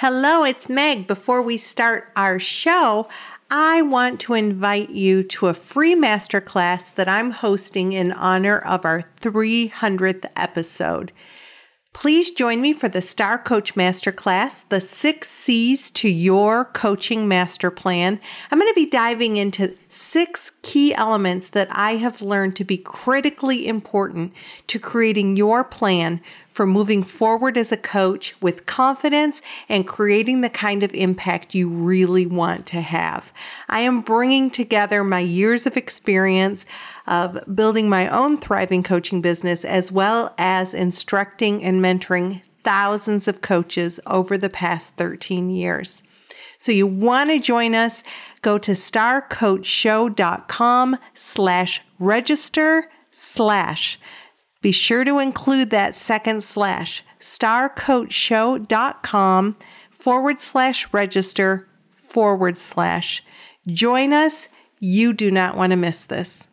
Hello, it's Meg. Before we start our show, I want to invite you to a free masterclass that I'm hosting in honor of our 300th episode. Please join me for the Star Coach Masterclass, the six C's to your coaching master plan. I'm going to be diving into six key elements that I have learned to be critically important to creating your plan for moving forward as a coach with confidence and creating the kind of impact you really want to have. I am bringing together my years of experience of building my own thriving coaching business as well as instructing and mentoring thousands of coaches over the past 13 years. So you want to join us, go to starcoachshow.com slash register slash be sure to include that second slash starcoachshow.com forward slash register forward slash. Join us. You do not want to miss this.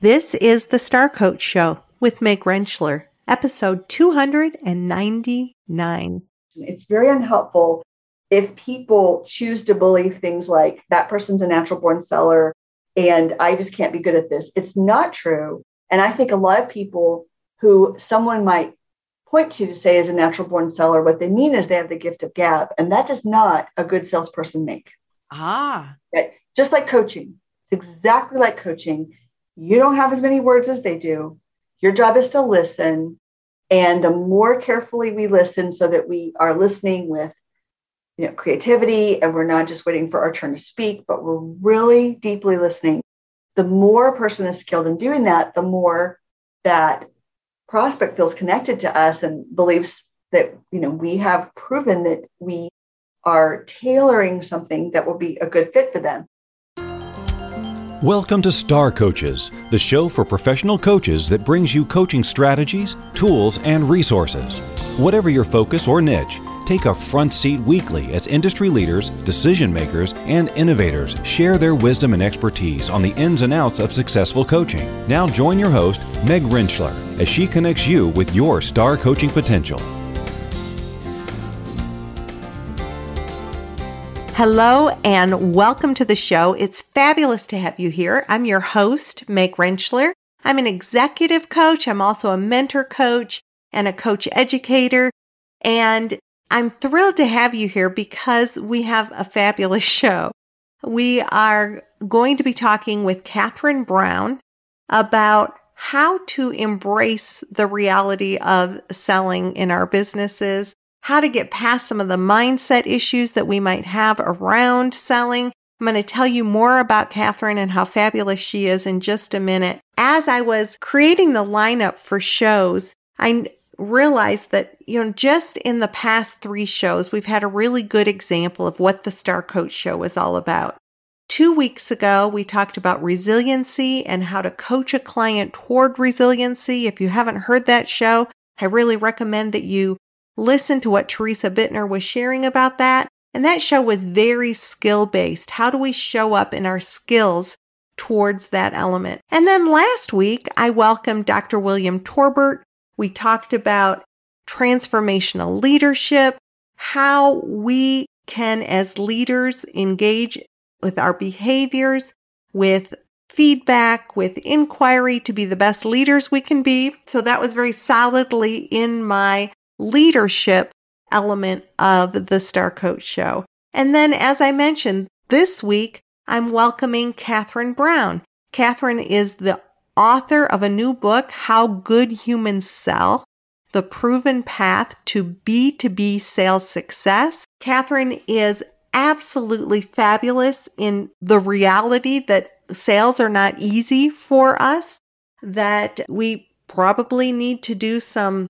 This is the Star Coach Show with Meg Rentschler, episode 299. It's very unhelpful if people choose to believe things like that person's a natural born seller and I just can't be good at this. It's not true. And I think a lot of people who someone might point to to say is a natural born seller, what they mean is they have the gift of gab. And that does not a good salesperson make. Ah. Right? Just like coaching. It's exactly like coaching. You don't have as many words as they do. Your job is to listen. And the more carefully we listen so that we are listening with you know, creativity and we're not just waiting for our turn to speak, but we're really deeply listening. The more a person is skilled in doing that, the more that prospect feels connected to us and believes that you know we have proven that we are tailoring something that will be a good fit for them. Welcome to Star Coaches, the show for professional coaches that brings you coaching strategies, tools, and resources. Whatever your focus or niche, take a front seat weekly as industry leaders, decision makers, and innovators share their wisdom and expertise on the ins and outs of successful coaching. Now join your host, Meg Rentschler, as she connects you with your star coaching potential. Hello and welcome to the show. It's fabulous to have you here. I'm your host, Meg Rentschler. I'm an executive coach. I'm also a mentor coach and a coach educator. And I'm thrilled to have you here because we have a fabulous show. We are going to be talking with Catherine Brown about how to embrace the reality of selling in our businesses, how to get past some of the mindset issues that we might have around selling. I'm going to tell you more about Catherine and how fabulous she is in just a minute. As I was creating the lineup for shows, I realized that, you know, just in the past three shows, we've had a really good example of what the Star Coach Show is all about. Two weeks ago, we talked about resiliency and how to coach a client toward resiliency. If you haven't heard that show, I really recommend that you listen to what Teresa Bittner was sharing about that. And that show was very skill based. How do we show up in our skills towards that element? And then last week, I welcomed Dr. William Torbert, we talked about transformational leadership, how we can, as leaders, engage with our behaviors, with feedback, with inquiry to be the best leaders we can be. So that was very solidly in my leadership element of the Star Coach Show. And then, as I mentioned, this week, I'm welcoming Catherine Brown. Catherine is the author of a new book, How Good Humans Sell The Proven Path to B2B Sales Success. Catherine is absolutely fabulous in the reality that sales are not easy for us, that we probably need to do some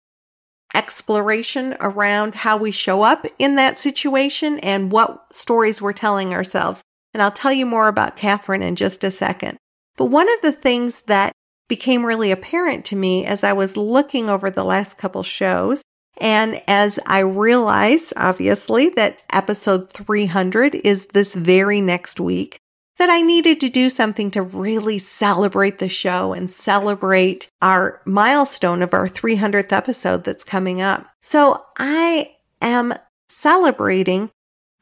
exploration around how we show up in that situation and what stories we're telling ourselves. And I'll tell you more about Catherine in just a second. But one of the things that became really apparent to me as I was looking over the last couple shows and as I realized, obviously, that episode 300 is this very next week, that I needed to do something to really celebrate the show and celebrate our milestone of our 300th episode that's coming up. So I am celebrating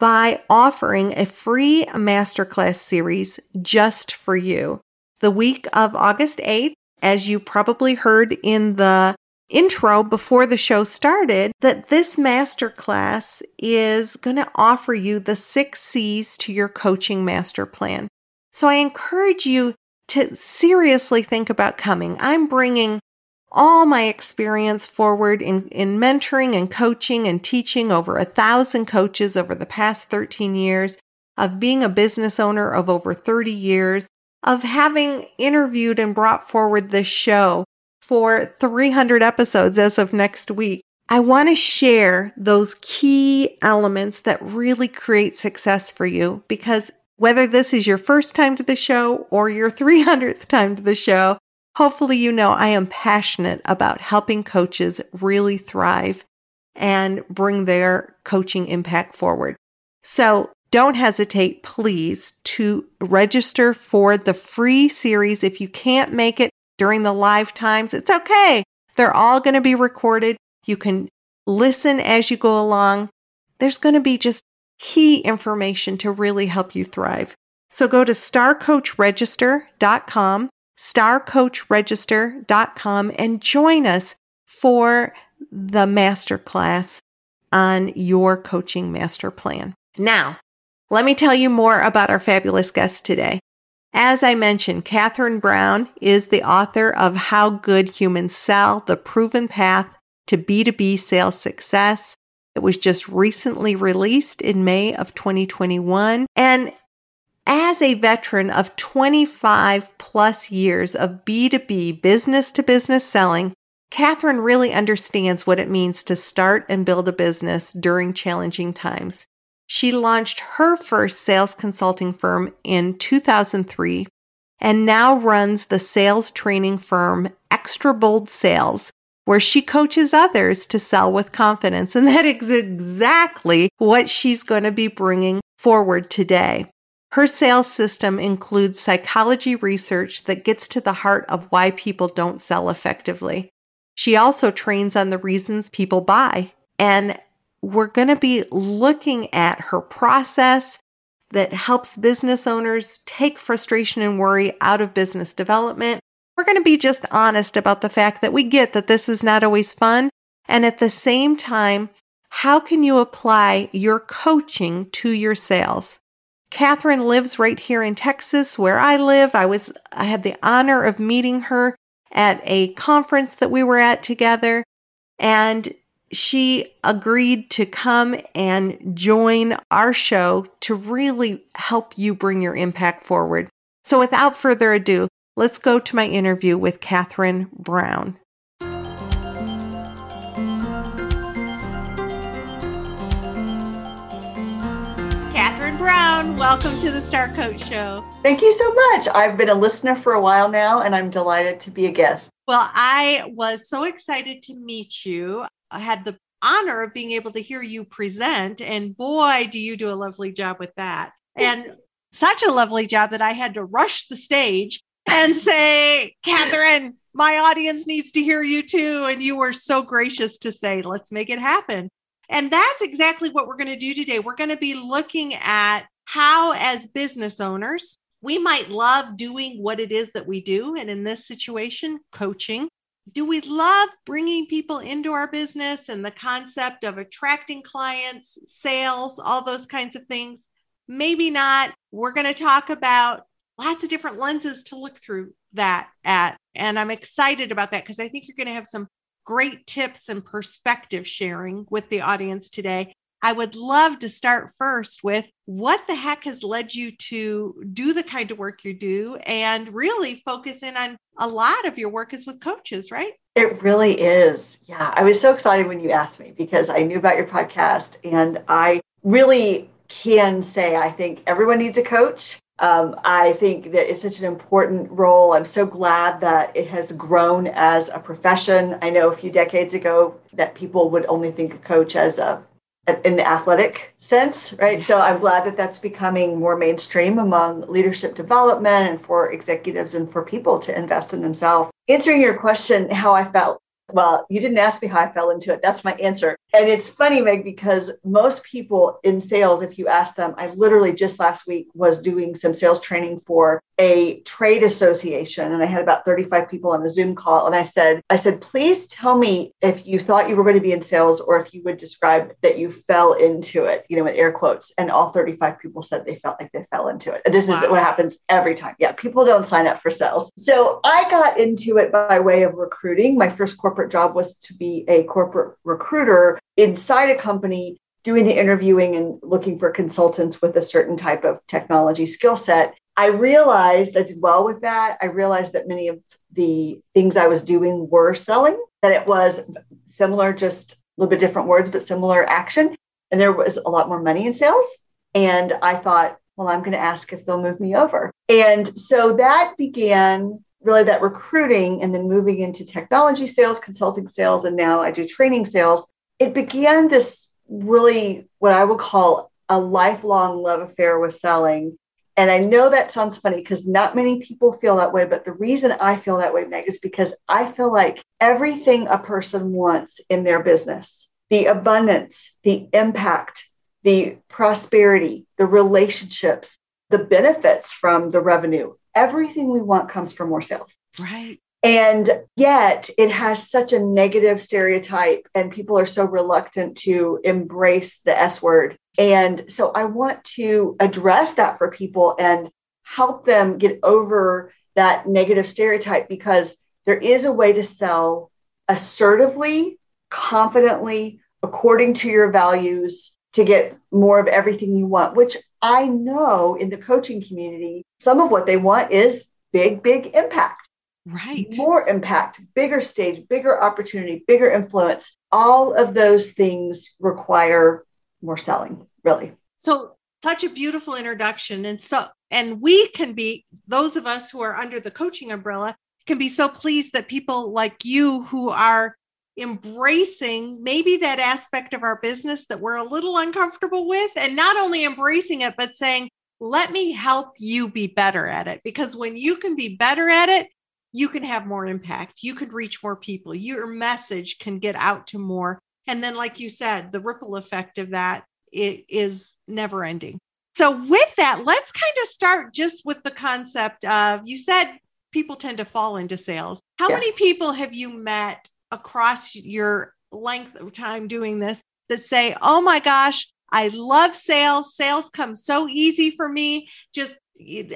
by offering a free masterclass series just for you. The week of August 8th, as you probably heard in the intro before the show started, that this masterclass is going to offer you the six C's to your coaching master plan. So I encourage you to seriously think about coming. I'm bringing all my experience forward in, in mentoring and coaching and teaching over a thousand coaches over the past 13 years, of being a business owner of over 30 years, of having interviewed and brought forward this show for 300 episodes as of next week. I want to share those key elements that really create success for you because whether this is your first time to the show or your 300th time to the show, Hopefully, you know I am passionate about helping coaches really thrive and bring their coaching impact forward. So don't hesitate, please, to register for the free series. If you can't make it during the live times, it's okay. They're all going to be recorded. You can listen as you go along. There's going to be just key information to really help you thrive. So go to starcoachregister.com starcoachregister.com and join us for the masterclass on your coaching master plan. Now, let me tell you more about our fabulous guest today. As I mentioned, Catherine Brown is the author of How Good Humans Sell, the proven path to B2B sales success. It was just recently released in May of 2021. And as a veteran of 25 plus years of B2B business to business selling, Catherine really understands what it means to start and build a business during challenging times. She launched her first sales consulting firm in 2003 and now runs the sales training firm Extra Bold Sales, where she coaches others to sell with confidence. And that is exactly what she's going to be bringing forward today. Her sales system includes psychology research that gets to the heart of why people don't sell effectively. She also trains on the reasons people buy. And we're going to be looking at her process that helps business owners take frustration and worry out of business development. We're going to be just honest about the fact that we get that this is not always fun. And at the same time, how can you apply your coaching to your sales? Catherine lives right here in Texas where I live. I was, I had the honor of meeting her at a conference that we were at together and she agreed to come and join our show to really help you bring your impact forward. So without further ado, let's go to my interview with Catherine Brown. Catherine Brown, welcome to the Star Coach Show. Thank you so much. I've been a listener for a while now, and I'm delighted to be a guest. Well, I was so excited to meet you. I had the honor of being able to hear you present, and boy, do you do a lovely job with that. And such a lovely job that I had to rush the stage and say, Catherine, my audience needs to hear you too. And you were so gracious to say, let's make it happen. And that's exactly what we're going to do today. We're going to be looking at how, as business owners, we might love doing what it is that we do. And in this situation, coaching. Do we love bringing people into our business and the concept of attracting clients, sales, all those kinds of things? Maybe not. We're going to talk about lots of different lenses to look through that at. And I'm excited about that because I think you're going to have some great tips and perspective sharing with the audience today. I would love to start first with what the heck has led you to do the kind of work you do and really focus in on a lot of your work is with coaches, right? It really is. Yeah. I was so excited when you asked me because I knew about your podcast and I really can say I think everyone needs a coach. Um, I think that it's such an important role. I'm so glad that it has grown as a profession. I know a few decades ago that people would only think of coach as a in the athletic sense, right? So I'm glad that that's becoming more mainstream among leadership development and for executives and for people to invest in themselves. Answering your question, how I felt. Well, you didn't ask me how I fell into it. That's my answer. And it's funny, Meg, because most people in sales, if you ask them, I literally just last week was doing some sales training for a trade association and I had about 35 people on a Zoom call. And I said, I said, please tell me if you thought you were going to be in sales or if you would describe that you fell into it, you know, in air quotes. And all 35 people said they felt like they fell into it. And this wow. is what happens every time. Yeah, people don't sign up for sales. So I got into it by way of recruiting. My first corporate job was to be a corporate recruiter inside a company doing the interviewing and looking for consultants with a certain type of technology skill set. I realized I did well with that. I realized that many of the things I was doing were selling, that it was similar, just a little bit different words, but similar action. And there was a lot more money in sales. And I thought, well, I'm going to ask if they'll move me over. And so that began really that recruiting and then moving into technology sales, consulting sales, and now I do training sales it began this really what I would call a lifelong love affair with selling. And I know that sounds funny because not many people feel that way. But the reason I feel that way, Meg, is because I feel like everything a person wants in their business the abundance, the impact, the prosperity, the relationships, the benefits from the revenue everything we want comes from more sales. Right. And yet it has such a negative stereotype, and people are so reluctant to embrace the S word. And so I want to address that for people and help them get over that negative stereotype because there is a way to sell assertively, confidently, according to your values to get more of everything you want, which I know in the coaching community, some of what they want is big, big impact. Right. More impact, bigger stage, bigger opportunity, bigger influence. All of those things require more selling, really. So, such a beautiful introduction. And so, and we can be, those of us who are under the coaching umbrella, can be so pleased that people like you who are embracing maybe that aspect of our business that we're a little uncomfortable with, and not only embracing it, but saying, let me help you be better at it. Because when you can be better at it, you can have more impact. You could reach more people. Your message can get out to more. And then, like you said, the ripple effect of that it is never ending. So, with that, let's kind of start just with the concept of you said people tend to fall into sales. How yeah. many people have you met across your length of time doing this that say, oh my gosh, I love sales. Sales come so easy for me. Just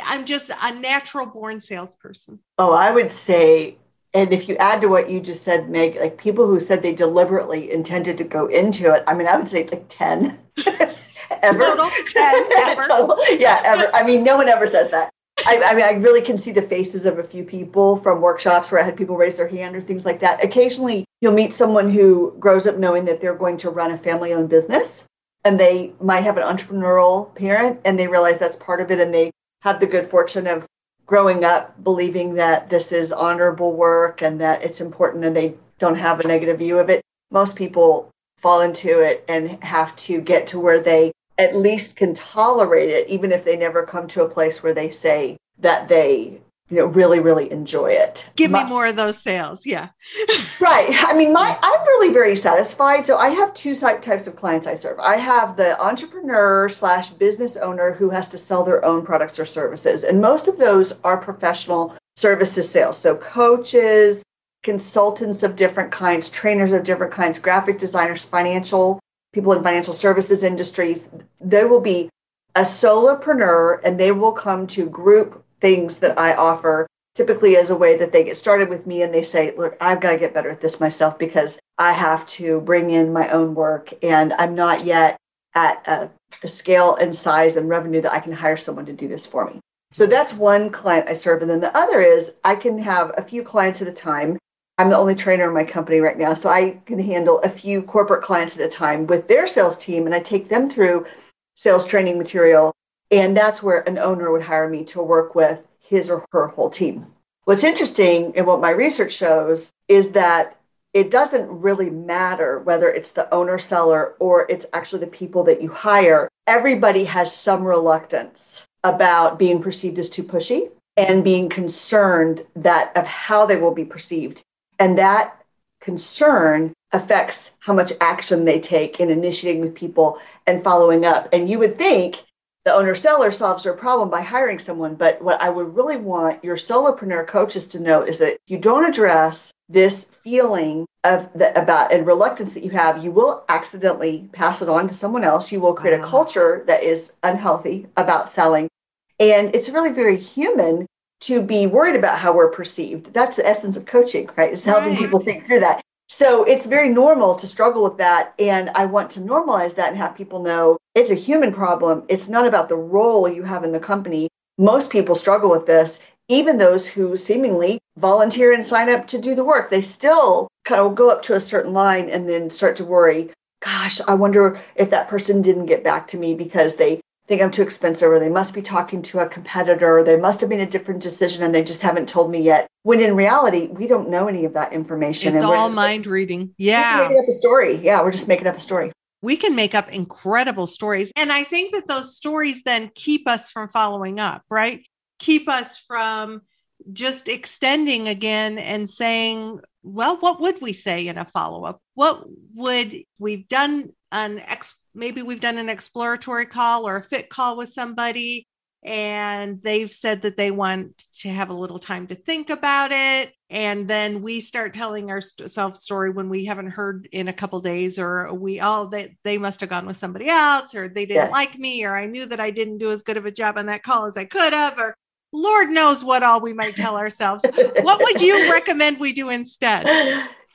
I'm just a natural born salesperson. Oh, I would say, and if you add to what you just said, Meg, like people who said they deliberately intended to go into it, I mean, I would say like 10. ever. Total 10 ever. Total, yeah, ever. I mean, no one ever says that. I, I, mean, I really can see the faces of a few people from workshops where I had people raise their hand or things like that. Occasionally, you'll meet someone who grows up knowing that they're going to run a family owned business and they might have an entrepreneurial parent and they realize that's part of it and they have the good fortune of growing up believing that this is honorable work and that it's important and they don't have a negative view of it. Most people fall into it and have to get to where they at least can tolerate it, even if they never come to a place where they say that they you know really really enjoy it. Give my, me more of those sales yeah. Right. I mean my i'm really very satisfied. So i have two types of clients i serve. I have the entrepreneur slash business owner who has to sell their own products or services. And most of those are professional services sales. So coaches consultants of different kinds trainers of different kinds graphic designers financial people in financial services industries. They will be a solopreneur and they will come to group things that I offer typically as a way that they get started with me and they say, Look, I've got to get better at this myself because I have to bring in my own work and I'm not yet at a, a, scale and size and revenue that I can hire someone to do this for me. So that's one client I serve. And then the other is I can have a few clients at a time. I'm the only trainer in my company right now. So I can handle a few corporate clients at a time with their sales team and I take them through sales training material and that's where an owner would hire me to work with his or her whole team. What's interesting and what my research shows is that it doesn't really matter whether it's the owner seller or it's actually the people that you hire. Everybody has some reluctance about being perceived as too pushy and being concerned that of how they will be perceived. And that concern affects how much action they take in initiating with people and following up. And you would think the owner seller solves their problem by hiring someone. But what I would really want your solopreneur coaches to know is that you don't address this feeling of the, about and reluctance that you have, you will accidentally pass it on to someone else. You will create a uh-huh. culture that is unhealthy about selling. And it's really very human to be worried about how we're perceived. That's the essence of coaching, right? It's helping right. people think through that. So it's very normal to struggle with that. And I want to normalize that and have people know it's a human problem. It's not about the role you have in the company. Most people struggle with this, even those who seemingly volunteer and sign up to do the work. They still kind of go up to a certain line and then start to worry, gosh, I wonder if that person didn't get back to me because they think I'm too expensive or they must be talking to a competitor or they must have made a different decision and they just haven't told me yet. When in reality, we don't know any of that information. It's all mind reading. Yeah. making up a story. Yeah, we're just making up a story. We can make up incredible stories. And I think that those stories then keep us from following up, right? Keep us from just extending again and saying, well, what would we say in a follow up? What would we've done an ex maybe we've done an exploratory call or a fit call with somebody and they've said that they want to have a little time to think about it. And then we start telling ourselves story when we haven't heard in a couple days or we all oh, they, they must have gone with somebody else or they didn't like me or i knew that i didn't do as good of a job on that call as i could have or lord knows what all we might tell ourselves. What would you recommend we do instead?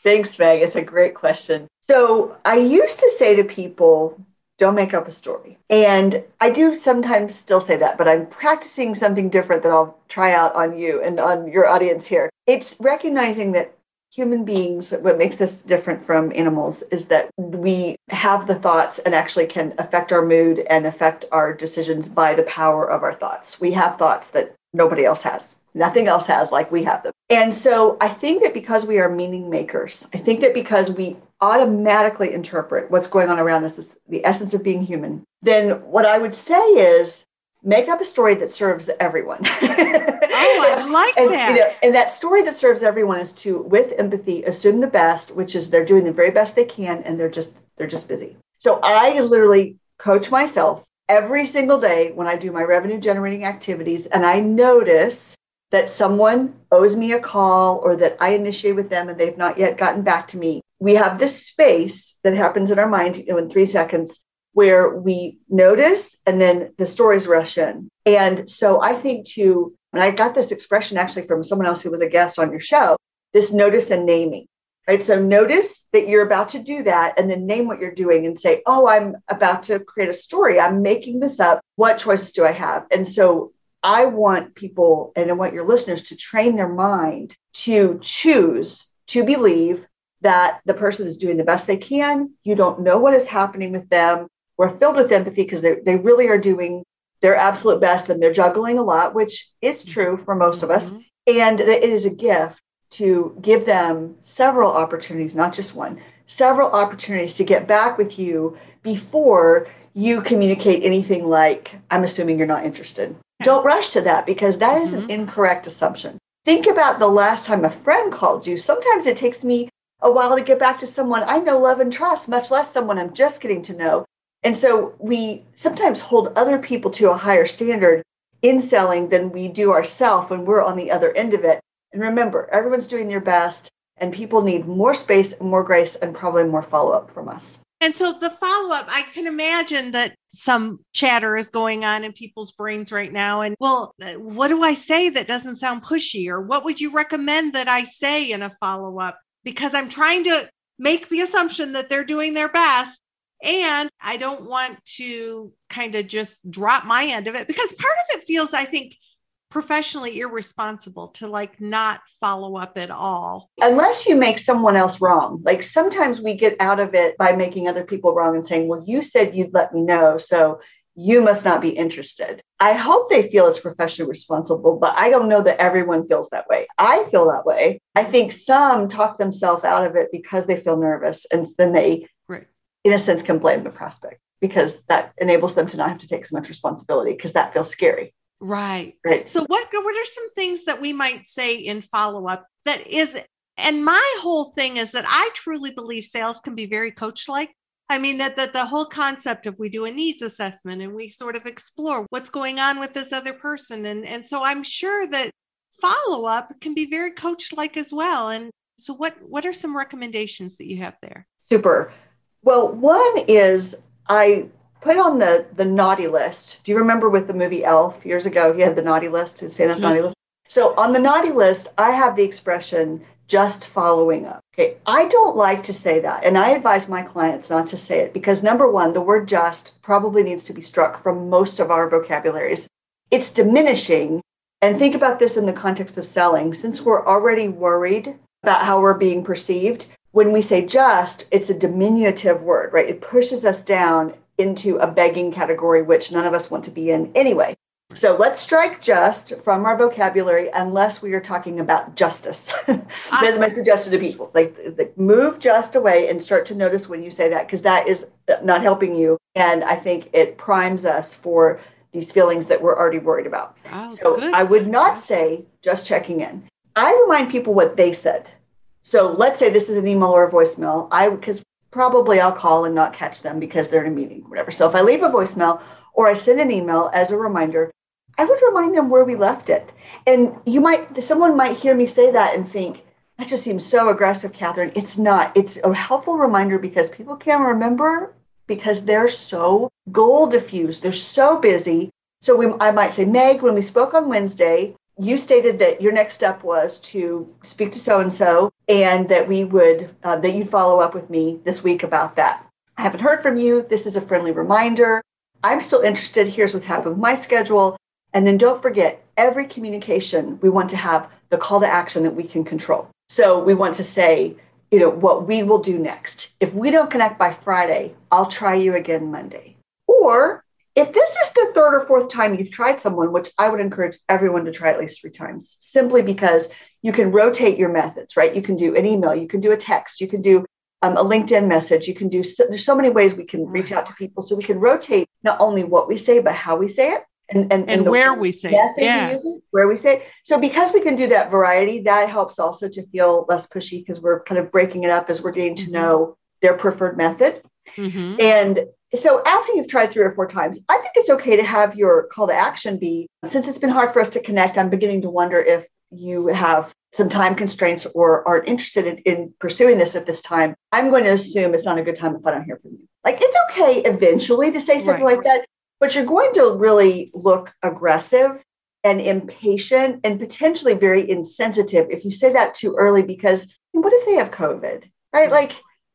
Thanks meg. It's a great question. So i used to say to people don't make up a story. And I do sometimes still say that, but I'm practicing something different that I'll try out on you and on your audience here. It's recognizing that human beings, what makes us different from animals is that we have the thoughts and actually can affect our mood and affect our decisions by the power of our thoughts. We have thoughts that nobody else has. Nothing else has like we have them. And so I think that because we are meaning makers, I think that because we automatically interpret what's going on around us as the essence of being human, then what I would say is make up a story that serves everyone. oh, I like and, that. You know, and that story that serves everyone is to, with empathy, assume the best, which is they're doing the very best they can and they're just they're just busy. So I literally coach myself every single day when I do my revenue generating activities and I notice that someone owes me a call or that I initiate with them and they've not yet gotten back to me, we have this space that happens in our mind you know, in three seconds where we notice and then the stories rush in. And so I think too, and I got this expression actually from someone else who was a guest on your show, this notice and naming. Right. So notice that you're about to do that and then name what you're doing and say, Oh, I'm about to create a story. I'm making this up. What choices do I have? And so I want people and I want your listeners to train their mind to choose to believe that the person is doing the best they can. You don't know what is happening with them. We're filled with empathy because they, they really are doing their absolute best and they're juggling a lot, which is true for most of us. Mm-hmm. And it is a gift to give them several opportunities, not just one, several opportunities to get back with you before you communicate anything like, I'm assuming you're not interested. Don't rush to that because that is mm-hmm. an incorrect assumption. Think about the last time a friend called you. Sometimes it takes me a while to get back to someone I know, love, and trust, much less someone I'm just getting to know. And so we sometimes hold other people to a higher standard in selling than we do ourselves when we're on the other end of it. And remember, everyone's doing their best, and people need more space, more grace, and probably more follow up from us. And so the follow up, I can imagine that some chatter is going on in people's brains right now. And well, what do I say that doesn't sound pushy? Or what would you recommend that I say in a follow up? Because I'm trying to make the assumption that they're doing their best. And I don't want to kind of just drop my end of it because part of it feels, I think, professionally irresponsible to like not follow up at all. Unless you make someone else wrong. Like sometimes we get out of it by making other people wrong and saying, well, you said you'd let me know. So you must not be interested. I hope they feel it's professionally responsible, but I don't know that everyone feels that way. I feel that way. I think some talk themselves out of it because they feel nervous and then they, right. in a sense, can blame the prospect because that enables them to not have to take so much responsibility because that feels scary. Right. Right. So what what are some things that we might say in follow up that is And my whole thing is that I truly believe sales can be very coach like. I mean, that, that the whole concept of we do a needs assessment and we sort of explore what's going on with this other person. And, and so I'm sure that follow up can be very coach like as well. And so, what, what are some recommendations that you have there? Super. Well, one is I put on the the naughty list. Do you remember with the movie Elf years ago? He had the naughty list, his Santa's yes. naughty list. So on the naughty list, I have the expression just following up. Okay, I don't like to say that, and I advise my clients not to say it because number one, the word just probably needs to be struck from most of our vocabularies. It's diminishing. And think about this in the context of selling. Since we're already worried about how we're being perceived, when we say just, it's a diminutive word, right? It pushes us down into a begging category, which none of us want to be in anyway. So let's strike just from our vocabulary unless we are talking about justice. That's my suggestion to people. Like, like move just away and start to notice when you say that because that is not helping you. And I think it primes us for these feelings that we're already worried about. Oh, so good. I would not say just checking in. I remind people what they said. So let's say this is an email or a voicemail. I because probably I'll call and not catch them because they're in a meeting, whatever. So if I leave a voicemail or I send an email as a reminder, I would remind them where we left it. And you might, someone might hear me say that and think, that just seems so aggressive, Catherine. It's not. It's a helpful reminder because people can't remember because they're so goal diffused. They're so busy. So we, I might say, Meg, when we spoke on Wednesday, you stated that your next step was to speak to so and so, and that we would uh, that you'd follow up with me this week about that. I haven't heard from you. This is a friendly reminder. I'm still interested. Here's what's happened with my schedule. And then don't forget, every communication, we want to have the call to action that we can control. So we want to say, you know, what we will do next. If we don't connect by Friday, I'll try you again Monday. Or if this is the third or fourth time you've tried someone, which I would encourage everyone to try at least three times, simply because you can rotate your methods, right? You can do an email, you can do a text, you can do um, a LinkedIn message, you can do, so, there's so many ways we can reach out to people. So we can rotate not only what we say, but how we say it. And, and, and, and where we say it. Yeah. We it, where we say it. So because we can do that variety, that helps also to feel less pushy because we're kind of breaking it up as we're getting to mm-hmm. know their preferred method. Mm-hmm. And so after you've tried three or four times, I think it's okay to have your call to action be since it's been hard for us to connect, I'm beginning to wonder if you have some time constraints or aren't interested in, in, pursuing this at this time. I'm going to assume it's not a good time if I don't hear from you. Like it's okay eventually to say something right. like that, but you're going to really look aggressive and impatient and potentially very insensitive if you say that too early because what if they have COVID? Right? Like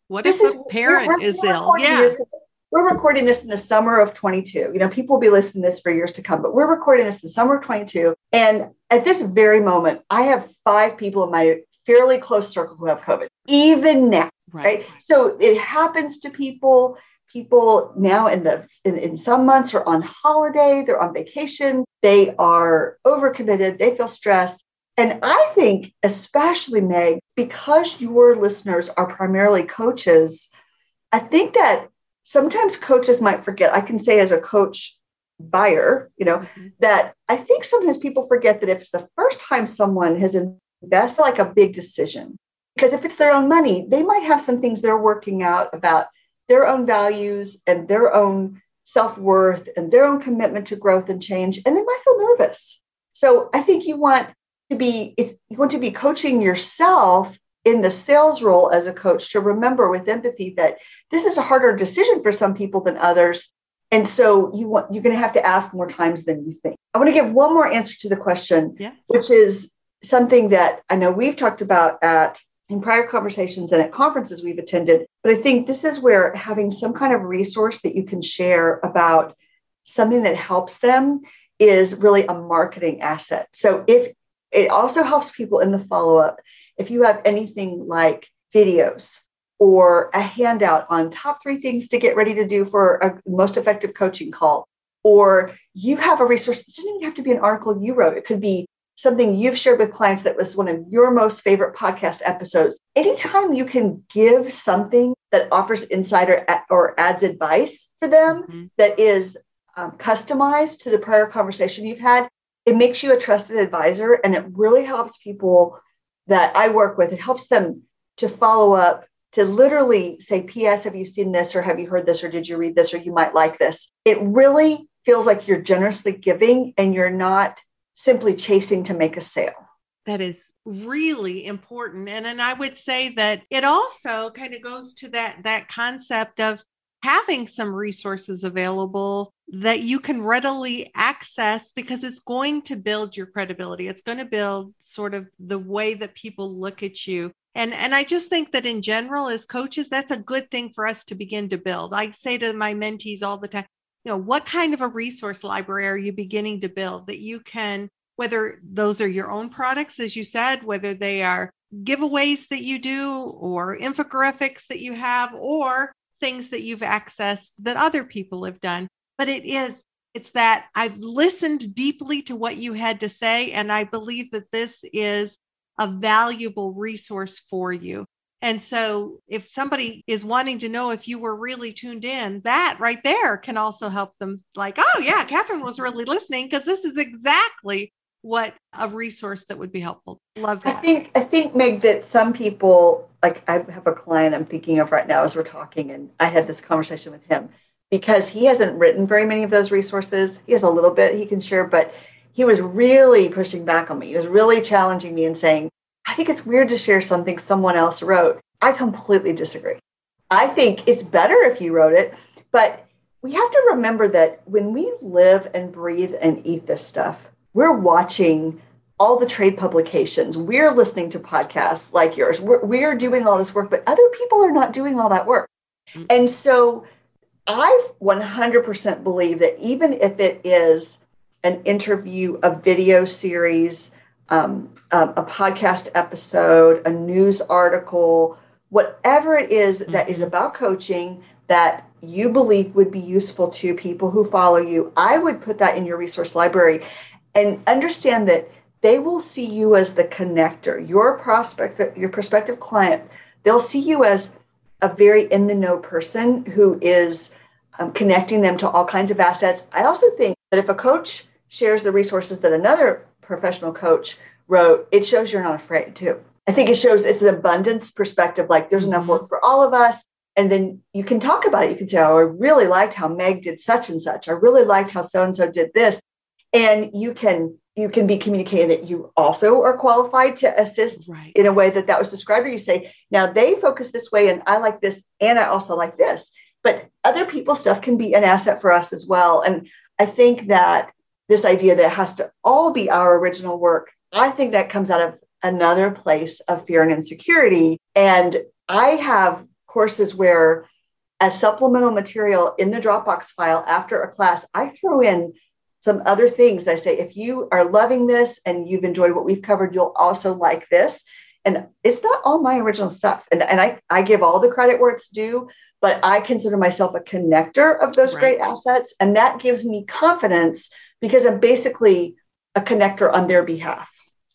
what if a parent is ill? Yeah we're recording this in the summer of 22. You know, people will be listening to this for years to come, but we're recording this in the summer of 22. And at this very moment, I have five people in my fairly close circle who have COVID, even now. Right. right? So it happens to people. People now in the in, in some months are on holiday, they're on vacation, they are overcommitted, they feel stressed. And I think, especially Meg, because your listeners are primarily coaches, I think that sometimes coaches might forget. I can say as a coach buyer, you know, mm-hmm. that I think sometimes people forget that if it's the first time someone has invested like a big decision, because if it's their own money, they might have some things they're working out about their own values and their own self-worth and their own commitment to growth and change and they might feel nervous. So i think you want to be you want to be coaching yourself in the sales role as a coach to remember with empathy that this is a harder decision for some people than others. And so you want you're going to have to ask more times than you think. I want to give one more answer to the question yeah. which is something that i know we've talked about at in prior conversations and at conferences we've attended but i think this is where having some kind of resource that you can share about something that helps them is really a marketing asset so if it also helps people in the follow up if you have anything like videos or a handout on top three things to get ready to do for a most effective coaching call, or you have a resource, it doesn't even have to be an article you wrote. It could be something you've shared with clients that was one of your most favorite podcast episodes. Anytime you can give something that offers insider or adds advice for them mm-hmm. that is um, customized to the prior conversation you've had, it makes you a trusted advisor and it really helps people that I work with, it helps them to follow up, to literally say, P.S., have you seen this or have you heard this or did you read this or you might like this? It really feels like you're generously giving and you're not simply chasing to make a sale. That is really important. And then I would say that it also kind of goes to that that concept of having some resources available that you can readily access because it's going to build your credibility. It's going to build sort of the way that people look at you. And, and I just think that in general, as coaches, that's a good thing for us to begin to build. I say to my mentees all the time, you know, what kind of a resource library are you beginning to build that you can, whether those are your own products, as you said, whether they are giveaways that you do or infographics that you have, or things that you've accessed that other people have done. But it is, it's that I've listened deeply to what you had to say. And I believe that this is a valuable resource for you. And so, if somebody is wanting to know if you were really tuned in, that right there can also help them, like, oh, yeah, Catherine was really listening because this is exactly what a resource that would be helpful. Love that. I think, I think, Meg, that some people, like, I have a client I'm thinking of right now as we're talking, and I had this conversation with him because he hasn't written very many of those resources. He has a little bit he can share, but he was really pushing back on me. He was really challenging me and saying, I think it's weird to share something someone else wrote. I completely disagree. I think it's better if you wrote it, but we have to remember that when we live and breathe and eat this stuff, we're watching all the trade publications. We're listening to podcasts like yours. We're, we're doing all this work, but other people are not doing all that work. Mm-hmm. And so I 100% believe that even if it is an interview, a video series, um, um, a podcast episode, a news article, whatever it is that is mm-hmm. about coaching that you believe would be useful to people who follow you, I would put that in your resource library and understand that they will see you as the connector, your prospect, your prospective client. They'll see you as a very in the know person who is um, connecting them to all kinds of assets. I also think that if a coach shares the resources that another professional coach wrote, it shows you're not afraid too. I think it shows it's an abundance perspective, like there's enough work mm-hmm. for all of us. And then you can talk about it. You can say, Oh, I really liked how Meg did such and such. I really liked how so and so did this. And you can you can be communicating that you also are qualified to assist right. in a way that that was described or you say now they focus this way and i like this and i also like this but other people's stuff can be an asset for us as well and i think that this idea that it has to all be our original work, I think that comes out of another place of fear and insecurity. And I have courses where, as supplemental material in the Dropbox file after a class, I throw in some other things. I say, if you are loving this and you've enjoyed what we've covered, you'll also like this. And it's not all my original stuff. And, and I, I give all the credit where it's due, but I consider myself a connector of those right. great assets. And that gives me confidence because I'm basically a connector on their behalf.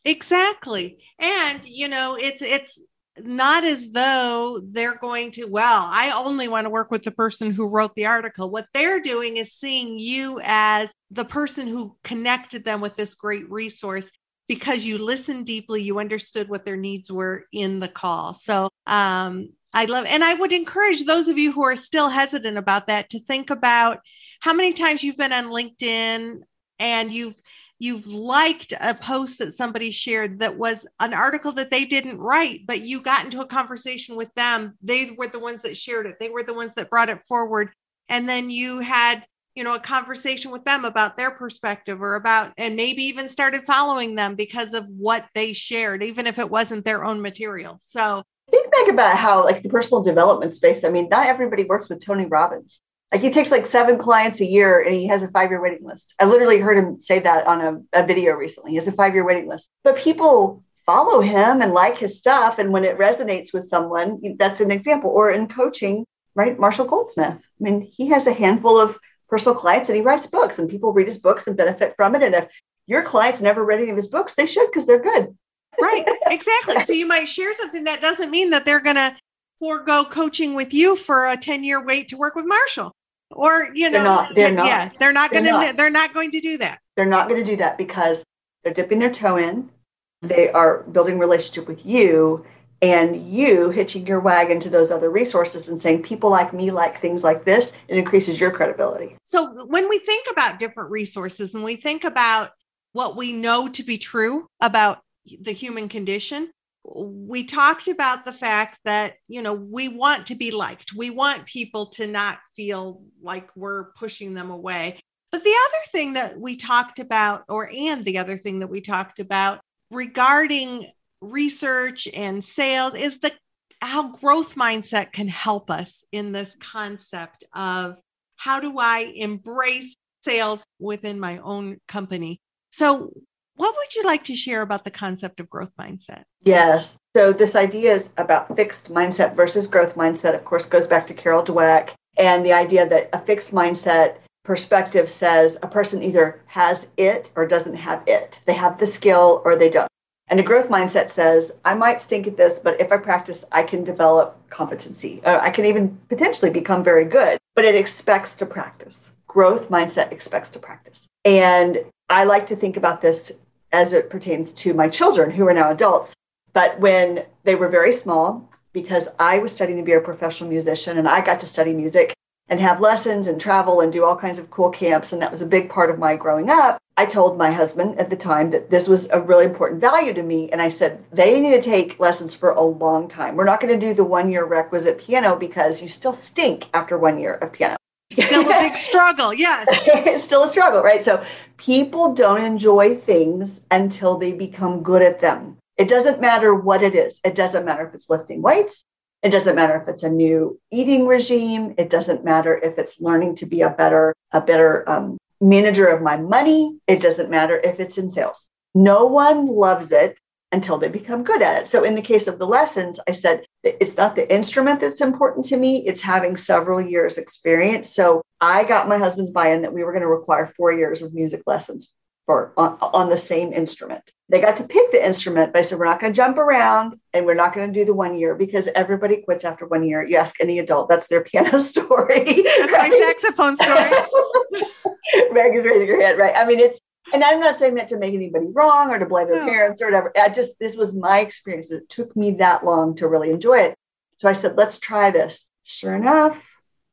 Exactly. And you know, it's it's not as though they're going to, well, I only want to work with the person who wrote the article. What they're doing is seeing you as the person who connected them with this great resource because you listened deeply, you understood what their needs were in the call. So, um, I love, and I would encourage those of you who are still hesitant about that to think about how many times you've been on LinkedIn and you've you've liked a post that somebody shared that was an article that they didn't write but you got into a conversation with them. They were the ones that shared it. They were the ones that brought it forward. And then you had you know a conversation with them about their perspective or about and maybe even started following them because of what they shared even if it wasn't their own material. So think back about how like the personal development space i mean not everybody works with tony robbins like he takes like seven clients a year and he has a five year waiting list. I literally heard him say that on a, a video recently. He has a five year waiting list. But people follow him and like his stuff. And when it resonates with someone, that's an example. Or in coaching, right? Marshall Goldsmith. I mean, he has a handful of personal clients and he writes books and people read his books and benefit from it. And if your clients never read any of his books, they should because they're good. right. Exactly. so you might share something that doesn't mean that they're going to forego coaching with you for a 10 year wait to work with Marshall. Or, you know, they're not, they're not. yeah, they're not going to, they're not going to do that. They're not going to do that because they're dipping their toe in. They are building relationship with you and you hitching your wagon to those other resources and saying people like me like things like this it increases your credibility so when we think about different resources and we think about what we know to be true about the human condition we talked about the fact that you know we want to be liked we want people to not feel like we're pushing them away but the other thing that we talked about or and the other thing that we talked about regarding research and sales is the how growth mindset can help us in this concept of how do I embrace sales within my own company. So, what would you like to share about the concept of growth mindset? Yes. So, this idea is about fixed mindset versus growth mindset, of course, goes back to Carol Dweck and the idea that a fixed mindset perspective says a person either has it or doesn't have it. They have the skill or they don't. And a growth mindset says, I might stink at this, but if I practice, I can develop competency. Uh, I can even potentially become very good, but it expects to practice. Growth mindset expects to practice. And I like to think about this as it pertains to my children who are now adults. But when they were very small, because I was studying to be a professional musician and I got to study music and have lessons and travel and do all kinds of cool camps. And that was a big part of my growing up. I told my husband at the time that this was a really important value to me. And I said, they need to take lessons for a long time. We're not going to do the one year requisite piano because you still stink after one year of piano. Still a big struggle. Yes. it's still a struggle, right? So people don't enjoy things until they become good at them. It doesn't matter what it is. It doesn't matter if it's lifting weights. It doesn't matter if it's a new eating regime. It doesn't matter if it's learning to be a better, a better um, manager of my money. It doesn't matter if it's in sales. No one loves it until they become good at it. So, in the case of the lessons, I said it's not the instrument that's important to me, it's having several years' experience. So, I got my husband's buy in that we were going to require four years of music lessons for on, on the same instrument. They got to pick the instrument, but I said, we're not going to jump around and we're not going to do the one year because everybody quits after one year. You ask any adult, that's their piano story. That's right? my saxophone story. Meg is raising her hand, right? I mean, it's, and I'm not saying that to make anybody wrong or to blame their no. parents or whatever. I just, this was my experience. It took me that long to really enjoy it. So I said, let's try this. Sure enough,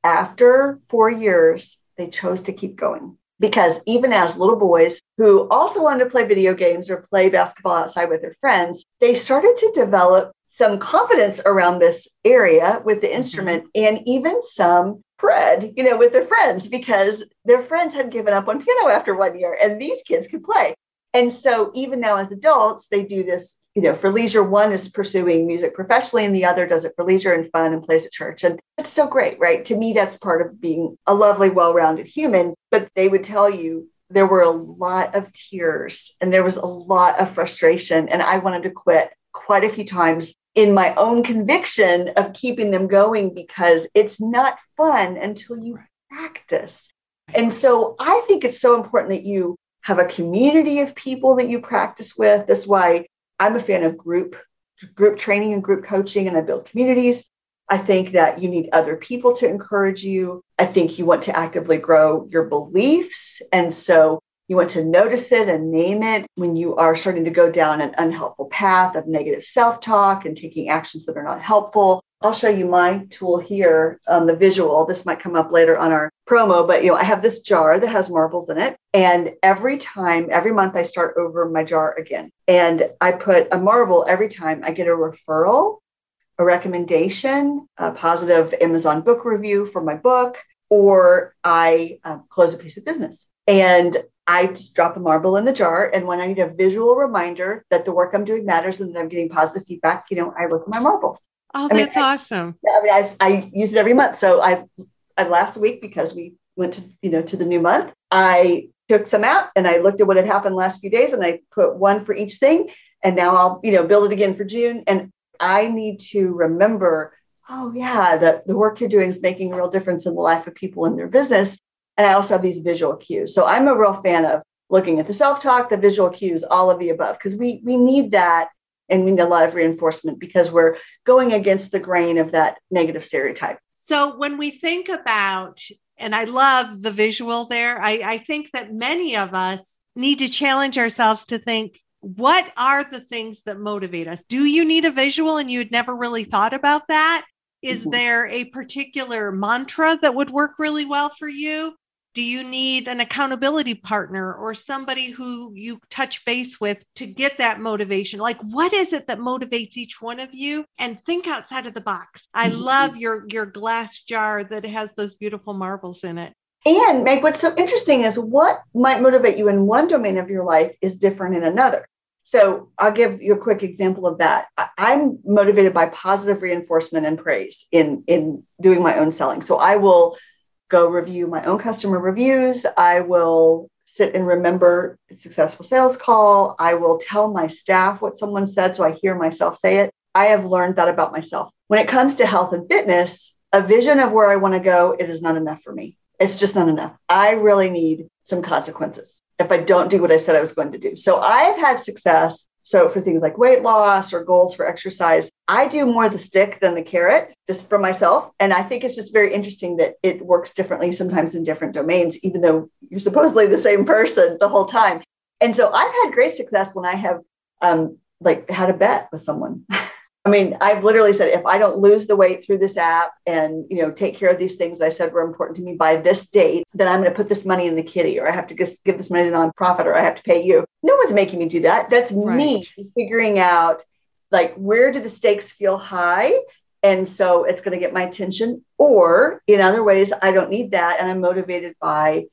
after four years, they chose to keep going because even as little boys who also wanted to play video games or play basketball outside with their friends, they started to develop some confidence around this area with the mm-hmm. instrument mm-hmm. and even some pride, you know, with their friends because their friends had given up on piano after one year and these kids could play. And so even now as adults, they do this, you know, for leisure. One is pursuing music professionally, and the other does it for leisure and fun and plays at church. And it's so great, right? To me, that's part of being a lovely, well rounded human. But they would tell you there were a lot of tears and there was a lot of frustration. And I wanted to quit quite a few times in my own conviction of keeping them going because it's not fun until you practice. And so I think it's so important that you have a community of people that you practice with. That's why I'm a fan of group group training and group coaching and I build communities. I think that you need other people to encourage you. I think you want to actively grow your beliefs. And so you want to notice it and name it when you are starting to go down an unhelpful path of negative self talk and taking actions that are not helpful. I'll show you my tool here on the visual. This might come up later on our promo, but you know, I have this jar that has marbles in it. And every time, every month, I start over my jar again. And I put a marble every time I get a referral, a recommendation, a positive Amazon book review for my book, or I um, close a piece of business. And I just drop a marble in the jar. And when I need a visual reminder that the work I'm doing matters and that I'm getting positive feedback, you know, I look at my marbles. Oh, that's I mean, awesome. I, I mean, I, I use it every month. So I, I last week because we went to, you know, to the new month, I took some out and I looked at what had happened last few days and I put one for each thing. And now I'll, you know, build it again for June. And I need to remember, oh yeah, the, the work you're doing is making a real difference in the life of people in their business. And I also have these visual cues. So I'm a real fan of looking at the self-talk, the visual cues, all of the above, because we we need that and we need a lot of reinforcement because we're going against the grain of that negative stereotype. So when we think about, and I love the visual there, I, I think that many of us need to challenge ourselves to think, what are the things that motivate us? Do you need a visual and you had never really thought about that? Is mm-hmm. there a particular mantra that would work really well for you? Do you need an accountability partner or somebody who you touch base with to get that motivation? Like, what is it that motivates each one of you? And think outside of the box. I mm-hmm. love your your glass jar that has those beautiful marbles in it. And Meg, what's so interesting is what might motivate you in one domain of your life is different in another. So I'll give you a quick example of that. I'm motivated by positive reinforcement and praise in in doing my own selling. So I will go review my own customer reviews. I will sit and remember successful sales call. I will tell my staff what someone said so I hear myself say it. I have learned that about myself. When it comes to health and fitness, a vision of where I want to go, it is not enough for me. It's just not enough. I really need some consequences if I don't do what I said I was going to do. So I've had success. So for things like weight loss or goals for exercise, I do more the stick than the carrot just for myself. And I think it's just very interesting that it works differently sometimes in different domains, even though you're supposedly the same person the whole time. And so I've had great success when I have um, like had a bet with someone. I mean, I've literally said if I don't lose the weight through this app and you know take care of these things that I said were important to me by this date, then I'm going to put this money in the kitty, or I have to just give this money to the nonprofit, or I have to pay you. No one's making me do that. That's right. me figuring out like where do the stakes feel high, and so it's going to get my attention. Or in other ways, I don't need that, and I'm motivated by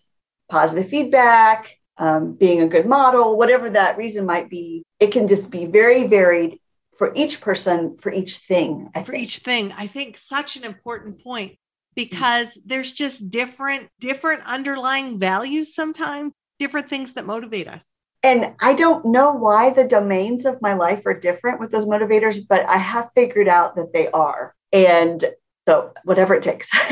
positive feedback, um, being a good model, whatever that reason might be. It can just be very varied for each person for each thing I for think. each thing i think such an important point because mm-hmm. there's just different different underlying values sometimes different things that motivate us and i don't know why the domains of my life are different with those motivators but i have figured out that they are. And so whatever it takes.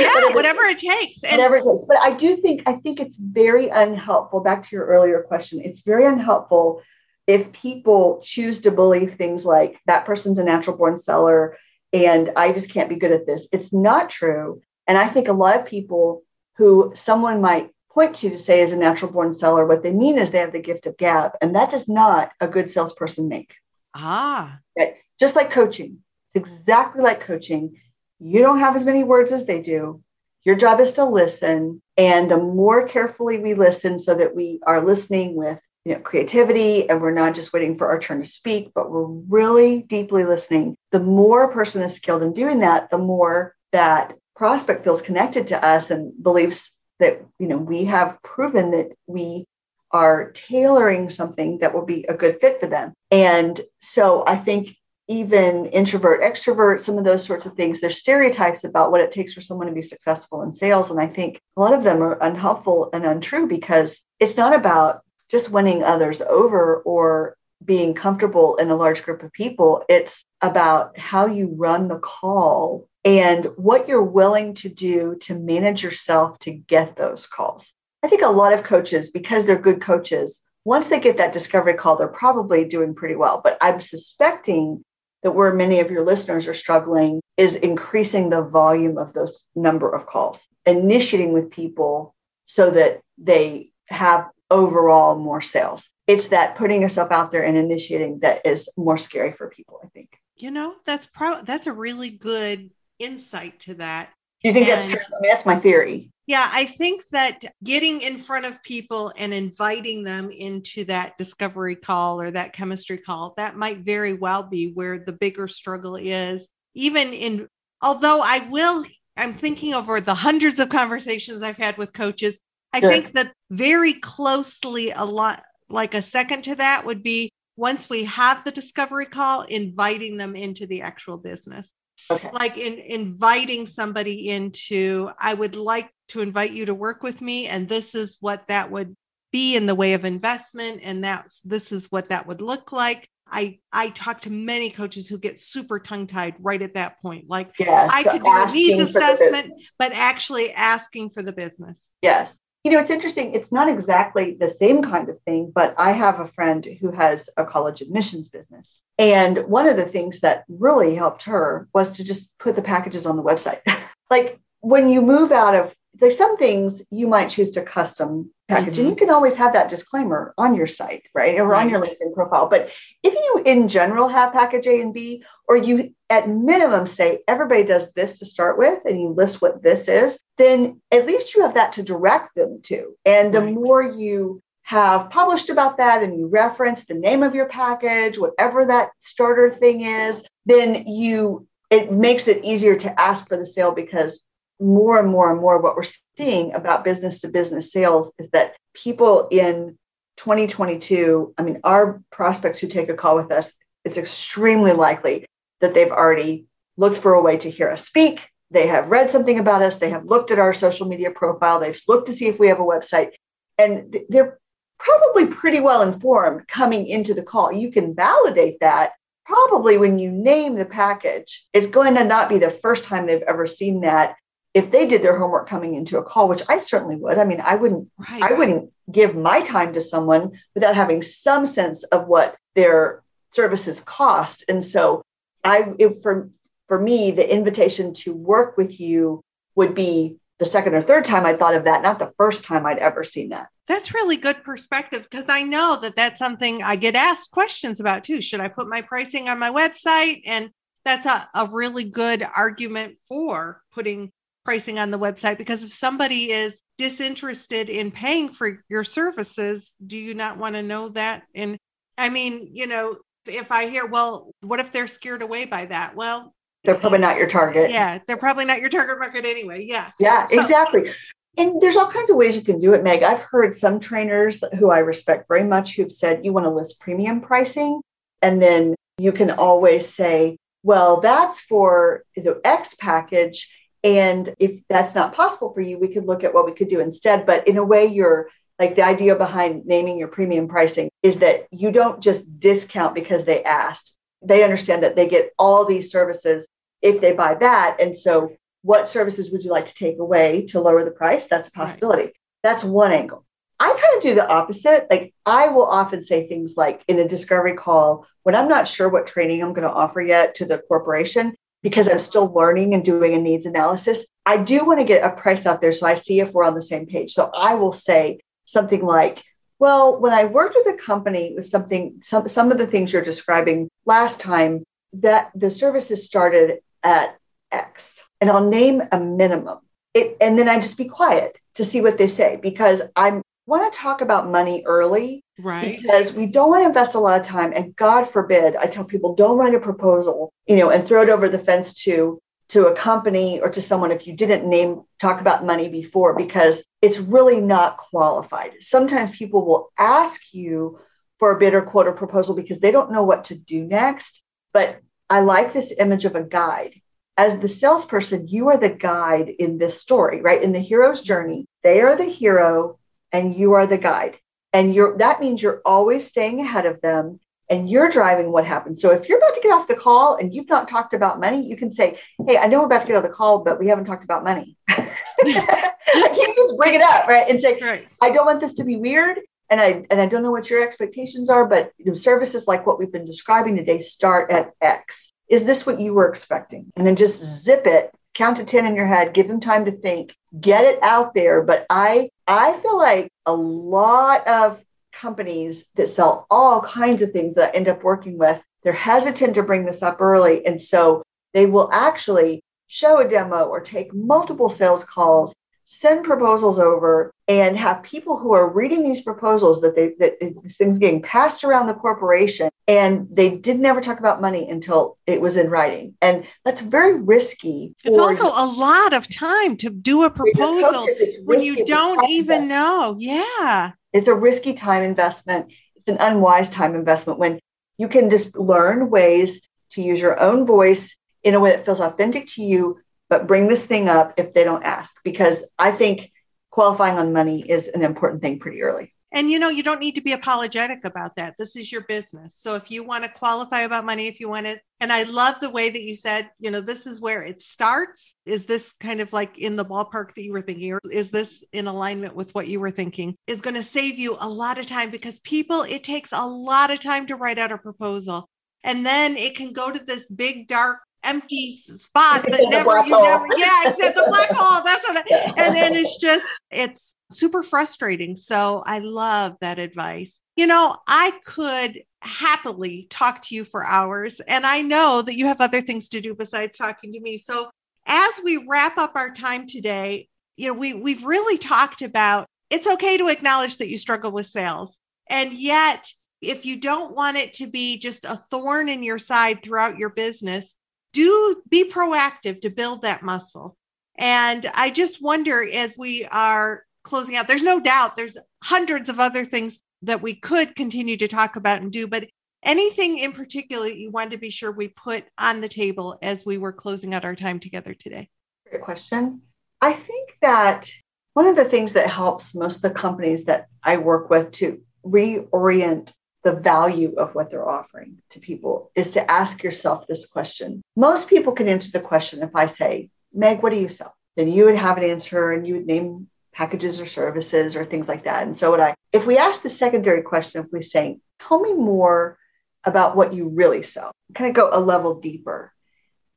Yeah whatever, whatever, it takes and whatever it takes. But i do think i think it's very unhelpful back to your earlier question it's very unhelpful if people choose to believe things like that person's a natural born seller and I just can't be good at this, it's not true. And I think a lot of people who someone might point to to say is a natural born seller, what they mean is they have the gift of gab. And that does not a good salesperson make. Ah. Right? Just like coaching, it's exactly like coaching. You don't have as many words as they do. Your job is to listen. And the more carefully we listen so that we are listening with you know creativity and we're not just waiting for our turn to speak but we're really deeply listening the more a person is skilled in doing that the more that prospect feels connected to us and believes that you know we have proven that we are tailoring something that will be a good fit for them and so i think even introvert extrovert some of those sorts of things there's stereotypes about what it takes for someone to be successful in sales and i think a lot of them are unhelpful and untrue because it's not about just winning others over or being comfortable in a large group of people. It's about how you run the call and what you're willing to do to manage yourself to get those calls. I think a lot of coaches, because they're good coaches, once they get that discovery call, they're probably doing pretty well. But I'm suspecting that where many of your listeners are struggling is increasing the volume of those number of calls, initiating with people so that they have overall more sales. It's that putting yourself out there and initiating that is more scary for people, I think. You know, that's pro that's a really good insight to that. Do you think and, that's true? I mean, that's my theory. Yeah, I think that getting in front of people and inviting them into that discovery call or that chemistry call, that might very well be where the bigger struggle is. Even in, although I will, I'm thinking over the hundreds of conversations I've had with coaches, I sure. think that very closely a lot like a second to that would be once we have the discovery call, inviting them into the actual business. Okay. Like in inviting somebody into, I would like to invite you to work with me, and this is what that would be in the way of investment, and that's this is what that would look like. I I talk to many coaches who get super tongue tied right at that point. Like I could do a needs assessment, but actually asking for the business. Yes you know, it's interesting. It's not exactly the same kind of thing, but I have a friend who has a college admissions business. And one of the things that really helped her was to just put the packages on the website. like when you move out of there's some things you might choose to custom package, mm-hmm. and you can always have that disclaimer on your site, right, or right. on your LinkedIn profile. But if you, in general, have package A and B, or you at minimum say everybody does this to start with, and you list what this is, then at least you have that to direct them to. And the right. more you have published about that and you reference the name of your package, whatever that starter thing is, then you it makes it easier to ask for the sale because more and more and more what we're seeing about business to business sales is that people in 2022, I mean, our prospects who take a call with us, it's extremely likely that they've already looked for a way to hear us speak. They have read something about us. They have looked at our social media profile. They've looked to see if we have a website. And they're probably pretty well informed coming into the call. You can validate that probably when you name the package. It's going to not be the first time they've ever seen that if they did their homework coming into a call, which I certainly would. I mean, I wouldn't right. I wouldn't give my time to someone without having some sense of what their services cost. And so I if for for me, the invitation to work with you would be the second or third time I thought of that, not the first time I'd ever seen that. That's really good perspective because I know that that's something I get asked questions about too. Should I put my pricing on my website? And that's a, a really good argument for putting pricing on the website because if somebody is disinterested in paying for your services, do you not want to know that? And I mean, you know, if I hear, well, what if they're scared away by that? Well, they're probably not your target. Yeah, they're probably not your target market anyway. Yeah. Yeah, so, exactly. And there's all kinds of ways you can do it, Meg. I've heard some trainers who I respect very much who've said you want to list premium pricing. And then you can always say, well, that's for the X package. And if that's not possible for you, we could look at what we could do instead. But in a way, you're like the idea behind naming your premium pricing is that you don't just discount because they asked. They understand that they get all these services if they buy that. And so, what services would you like to take away to lower the price? That's a possibility. Right. That's one angle. I kind of do the opposite. Like, I will often say things like in a discovery call, when I'm not sure what training I'm going to offer yet to the corporation, because I'm still learning and doing a needs analysis, I do want to get a price out there so I see if we're on the same page. So I will say something like, well, when I worked with a company with something, some, some of the things you're describing last time, that the services started at X, and I'll name a minimum. It, and then I just be quiet to see what they say because I want to talk about money early right. because we don't want to invest a lot of time and god forbid i tell people don't write a proposal you know and throw it over the fence to to a company or to someone if you didn't name talk about money before because it's really not qualified. Sometimes people will ask you for a bid or quote or proposal because they don't know what to do next but i like this image of a guide. As the salesperson you are the guide in this story right? In the hero's journey they are the hero and you are the guide and you're that means you're always staying ahead of them and you're driving what happens. So if you're about to get off the call and you've not talked about money, you can say, "Hey, I know we're about to get off the call, but we haven't talked about money." just, you just bring it up, right? And say, right. "I don't want this to be weird." And I and I don't know what your expectations are, but you know, services like what we've been describing today start at X. Is this what you were expecting? And then just zip it, count to 10 in your head, give them time to think, get it out there. But I I feel like a lot of companies that sell all kinds of things that I end up working with, they're hesitant to bring this up early. And so they will actually show a demo or take multiple sales calls, send proposals over, and have people who are reading these proposals that they that these things getting passed around the corporation and they did never talk about money until it was in writing. And that's very risky it's also a lot of time to do a proposal coaches, when you don't even know. Yeah. It's a risky time investment. It's an unwise time investment when you can just learn ways to use your own voice in a way that feels authentic to you but bring this thing up if they don't ask because i think qualifying on money is an important thing pretty early and you know, you don't need to be apologetic about that. This is your business. So if you want to qualify about money, if you want to, and I love the way that you said, you know, this is where it starts. Is this kind of like in the ballpark that you were thinking, or is this in alignment with what you were thinking? Is going to save you a lot of time because people, it takes a lot of time to write out a proposal. And then it can go to this big dark empty spot that never you hole. never yeah except the black hole that's what I, and then it's just it's super frustrating so i love that advice you know i could happily talk to you for hours and i know that you have other things to do besides talking to me so as we wrap up our time today you know we we've really talked about it's okay to acknowledge that you struggle with sales and yet if you don't want it to be just a thorn in your side throughout your business do be proactive to build that muscle. And I just wonder as we are closing out, there's no doubt there's hundreds of other things that we could continue to talk about and do, but anything in particular you wanted to be sure we put on the table as we were closing out our time together today? Great question. I think that one of the things that helps most of the companies that I work with to reorient the value of what they're offering to people is to ask yourself this question. Most people can answer the question if I say, Meg, what do you sell? Then you would have an answer and you would name packages or services or things like that. And so would I. If we ask the secondary question, if we say, tell me more about what you really sell, kind of go a level deeper,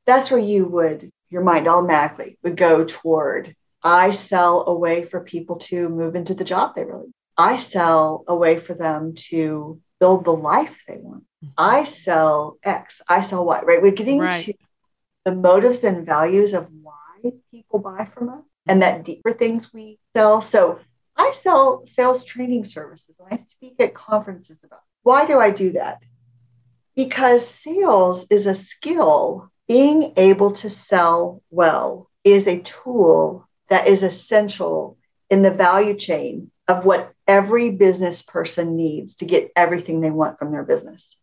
that's where you would, your mind automatically would go toward, I sell a way for people to move into the job they really I sell a way for them to build the life they want. Mm-hmm. I sell X, I sell Y, right? We're getting right. to the motives and values of why people buy from us and that deeper things we sell. So I sell sales training services and I speak at conferences about. Why do I do that? Because sales is a skill. Being able to sell well is a tool that is essential in the value chain of what every business person needs to get everything they want from their business.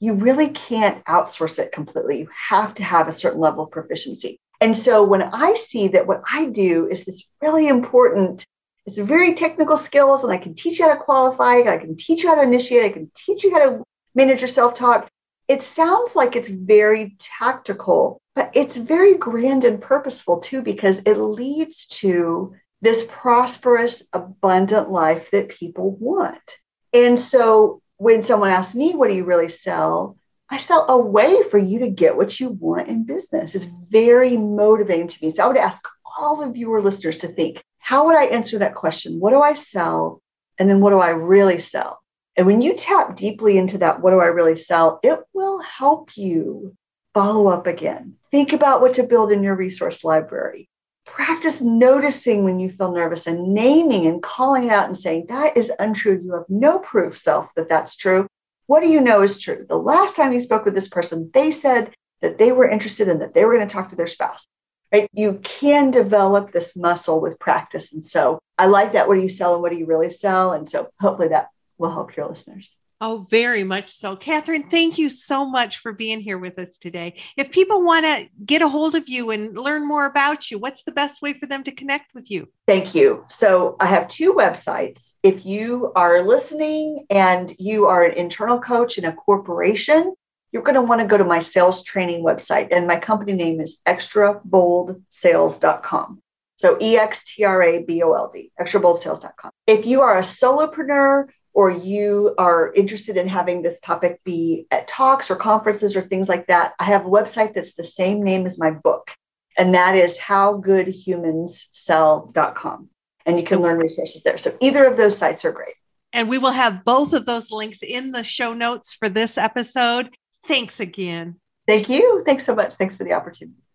You really can't outsource it completely. You have to have a certain level of proficiency. And so when I see that what I do is this really important, it's very technical skills, and I can teach you how to qualify, I can teach you how to initiate, I can teach you how to manage your self talk. It sounds like it's very tactical, but it's very grand and purposeful too, because it leads to this prosperous, abundant life that people want. And so when someone asks me, What do you really sell? I sell a way for you to get what you want in business. It's very motivating to me. So I would ask all of your listeners to think how would I answer that question? What do I sell? And then what do I really sell? And when you tap deeply into that, what do I really sell? It will help you follow up again. Think about what to build in your resource library practice noticing when you feel nervous and naming and calling out and saying, that is untrue. You have no proof, self, that that's true. What do you know is true? The last time you spoke with this person, they said that they were interested in that they were going to talk to their spouse. Right? You can develop this muscle with practice. And so I like that. What do you sell and what do you really sell? And so hopefully that will help your listeners. Oh, very much so. Catherine, thank you so much for being here with us today. If people want to get a hold of you and learn more about you, what's the best way for them to connect with you? Thank you. So I have two websites. If you are listening and you are an internal coach in a corporation, you're going to want to go to my sales training website. And my company name is extraboldsales.com. So E X T R A B O L D, extraboldsales.com. If you are a solopreneur, or you are interested in having this topic be at talks or conferences or things like that, I have a website that's the same name as my book, and that is howgoodhumanssell.com. And you can learn resources there. So either of those sites are great. And we will have both of those links in the show notes for this episode. Thanks again. Thank you. Thanks so much. Thanks for the opportunity.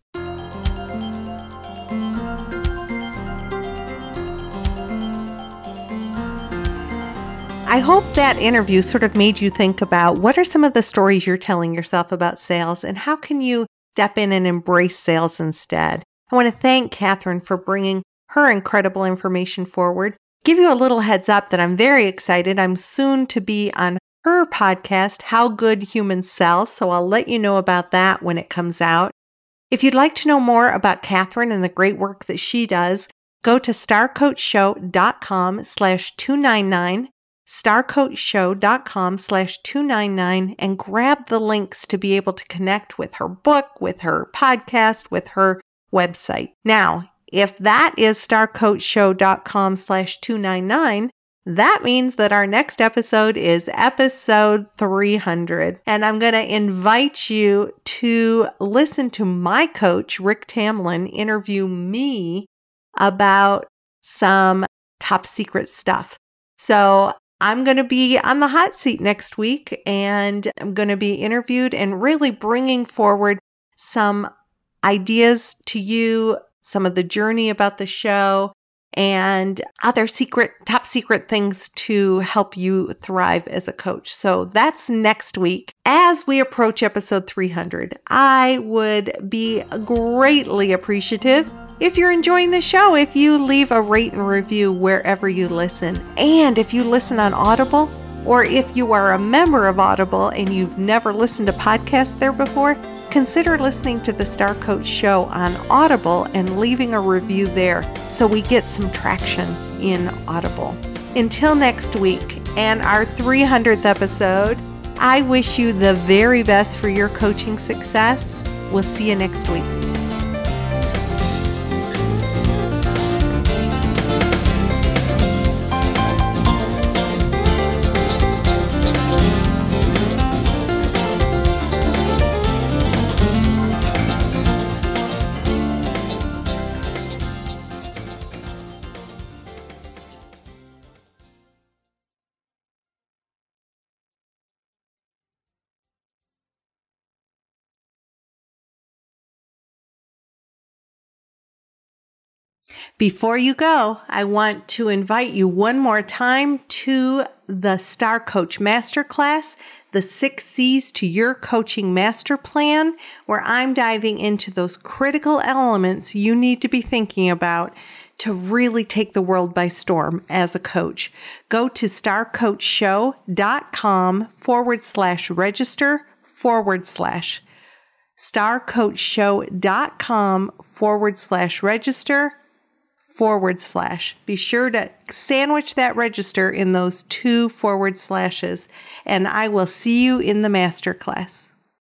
I hope that interview sort of made you think about what are some of the stories you're telling yourself about sales and how can you step in and embrace sales instead. I want to thank Catherine for bringing her incredible information forward. Give you a little heads up that I'm very excited. I'm soon to be on her podcast, How Good Humans Sell. So I'll let you know about that when it comes out. If you'd like to know more about Catherine and the great work that she does, go to starcoachshow.com slash 299 starcoachshow.com slash 299 and grab the links to be able to connect with her book, with her podcast, with her website. Now, if that is starcoachshow.com slash 299, that means that our next episode is episode 300. And I'm going to invite you to listen to my coach, Rick Tamlin, interview me about some top secret stuff. So I'm going to be on the hot seat next week and I'm going to be interviewed and really bringing forward some ideas to you, some of the journey about the show, and other secret, top secret things to help you thrive as a coach. So that's next week. As we approach episode 300, I would be greatly appreciative if you're enjoying the show, if you leave a rate and review wherever you listen. And if you listen on Audible, or if you are a member of Audible and you've never listened to podcasts there before, consider listening to the Star Coach Show on Audible and leaving a review there so we get some traction in Audible. Until next week and our 300th episode, I wish you the very best for your coaching success. We'll see you next week. Before you go, I want to invite you one more time to the Star Coach Masterclass, the six C's to your coaching master plan, where I'm diving into those critical elements you need to be thinking about to really take the world by storm as a coach. Go to starcoachshow.com forward slash register forward slash starcoachshow.com forward slash register forward slash. Be sure to sandwich that register in those two forward slashes, and I will see you in the masterclass.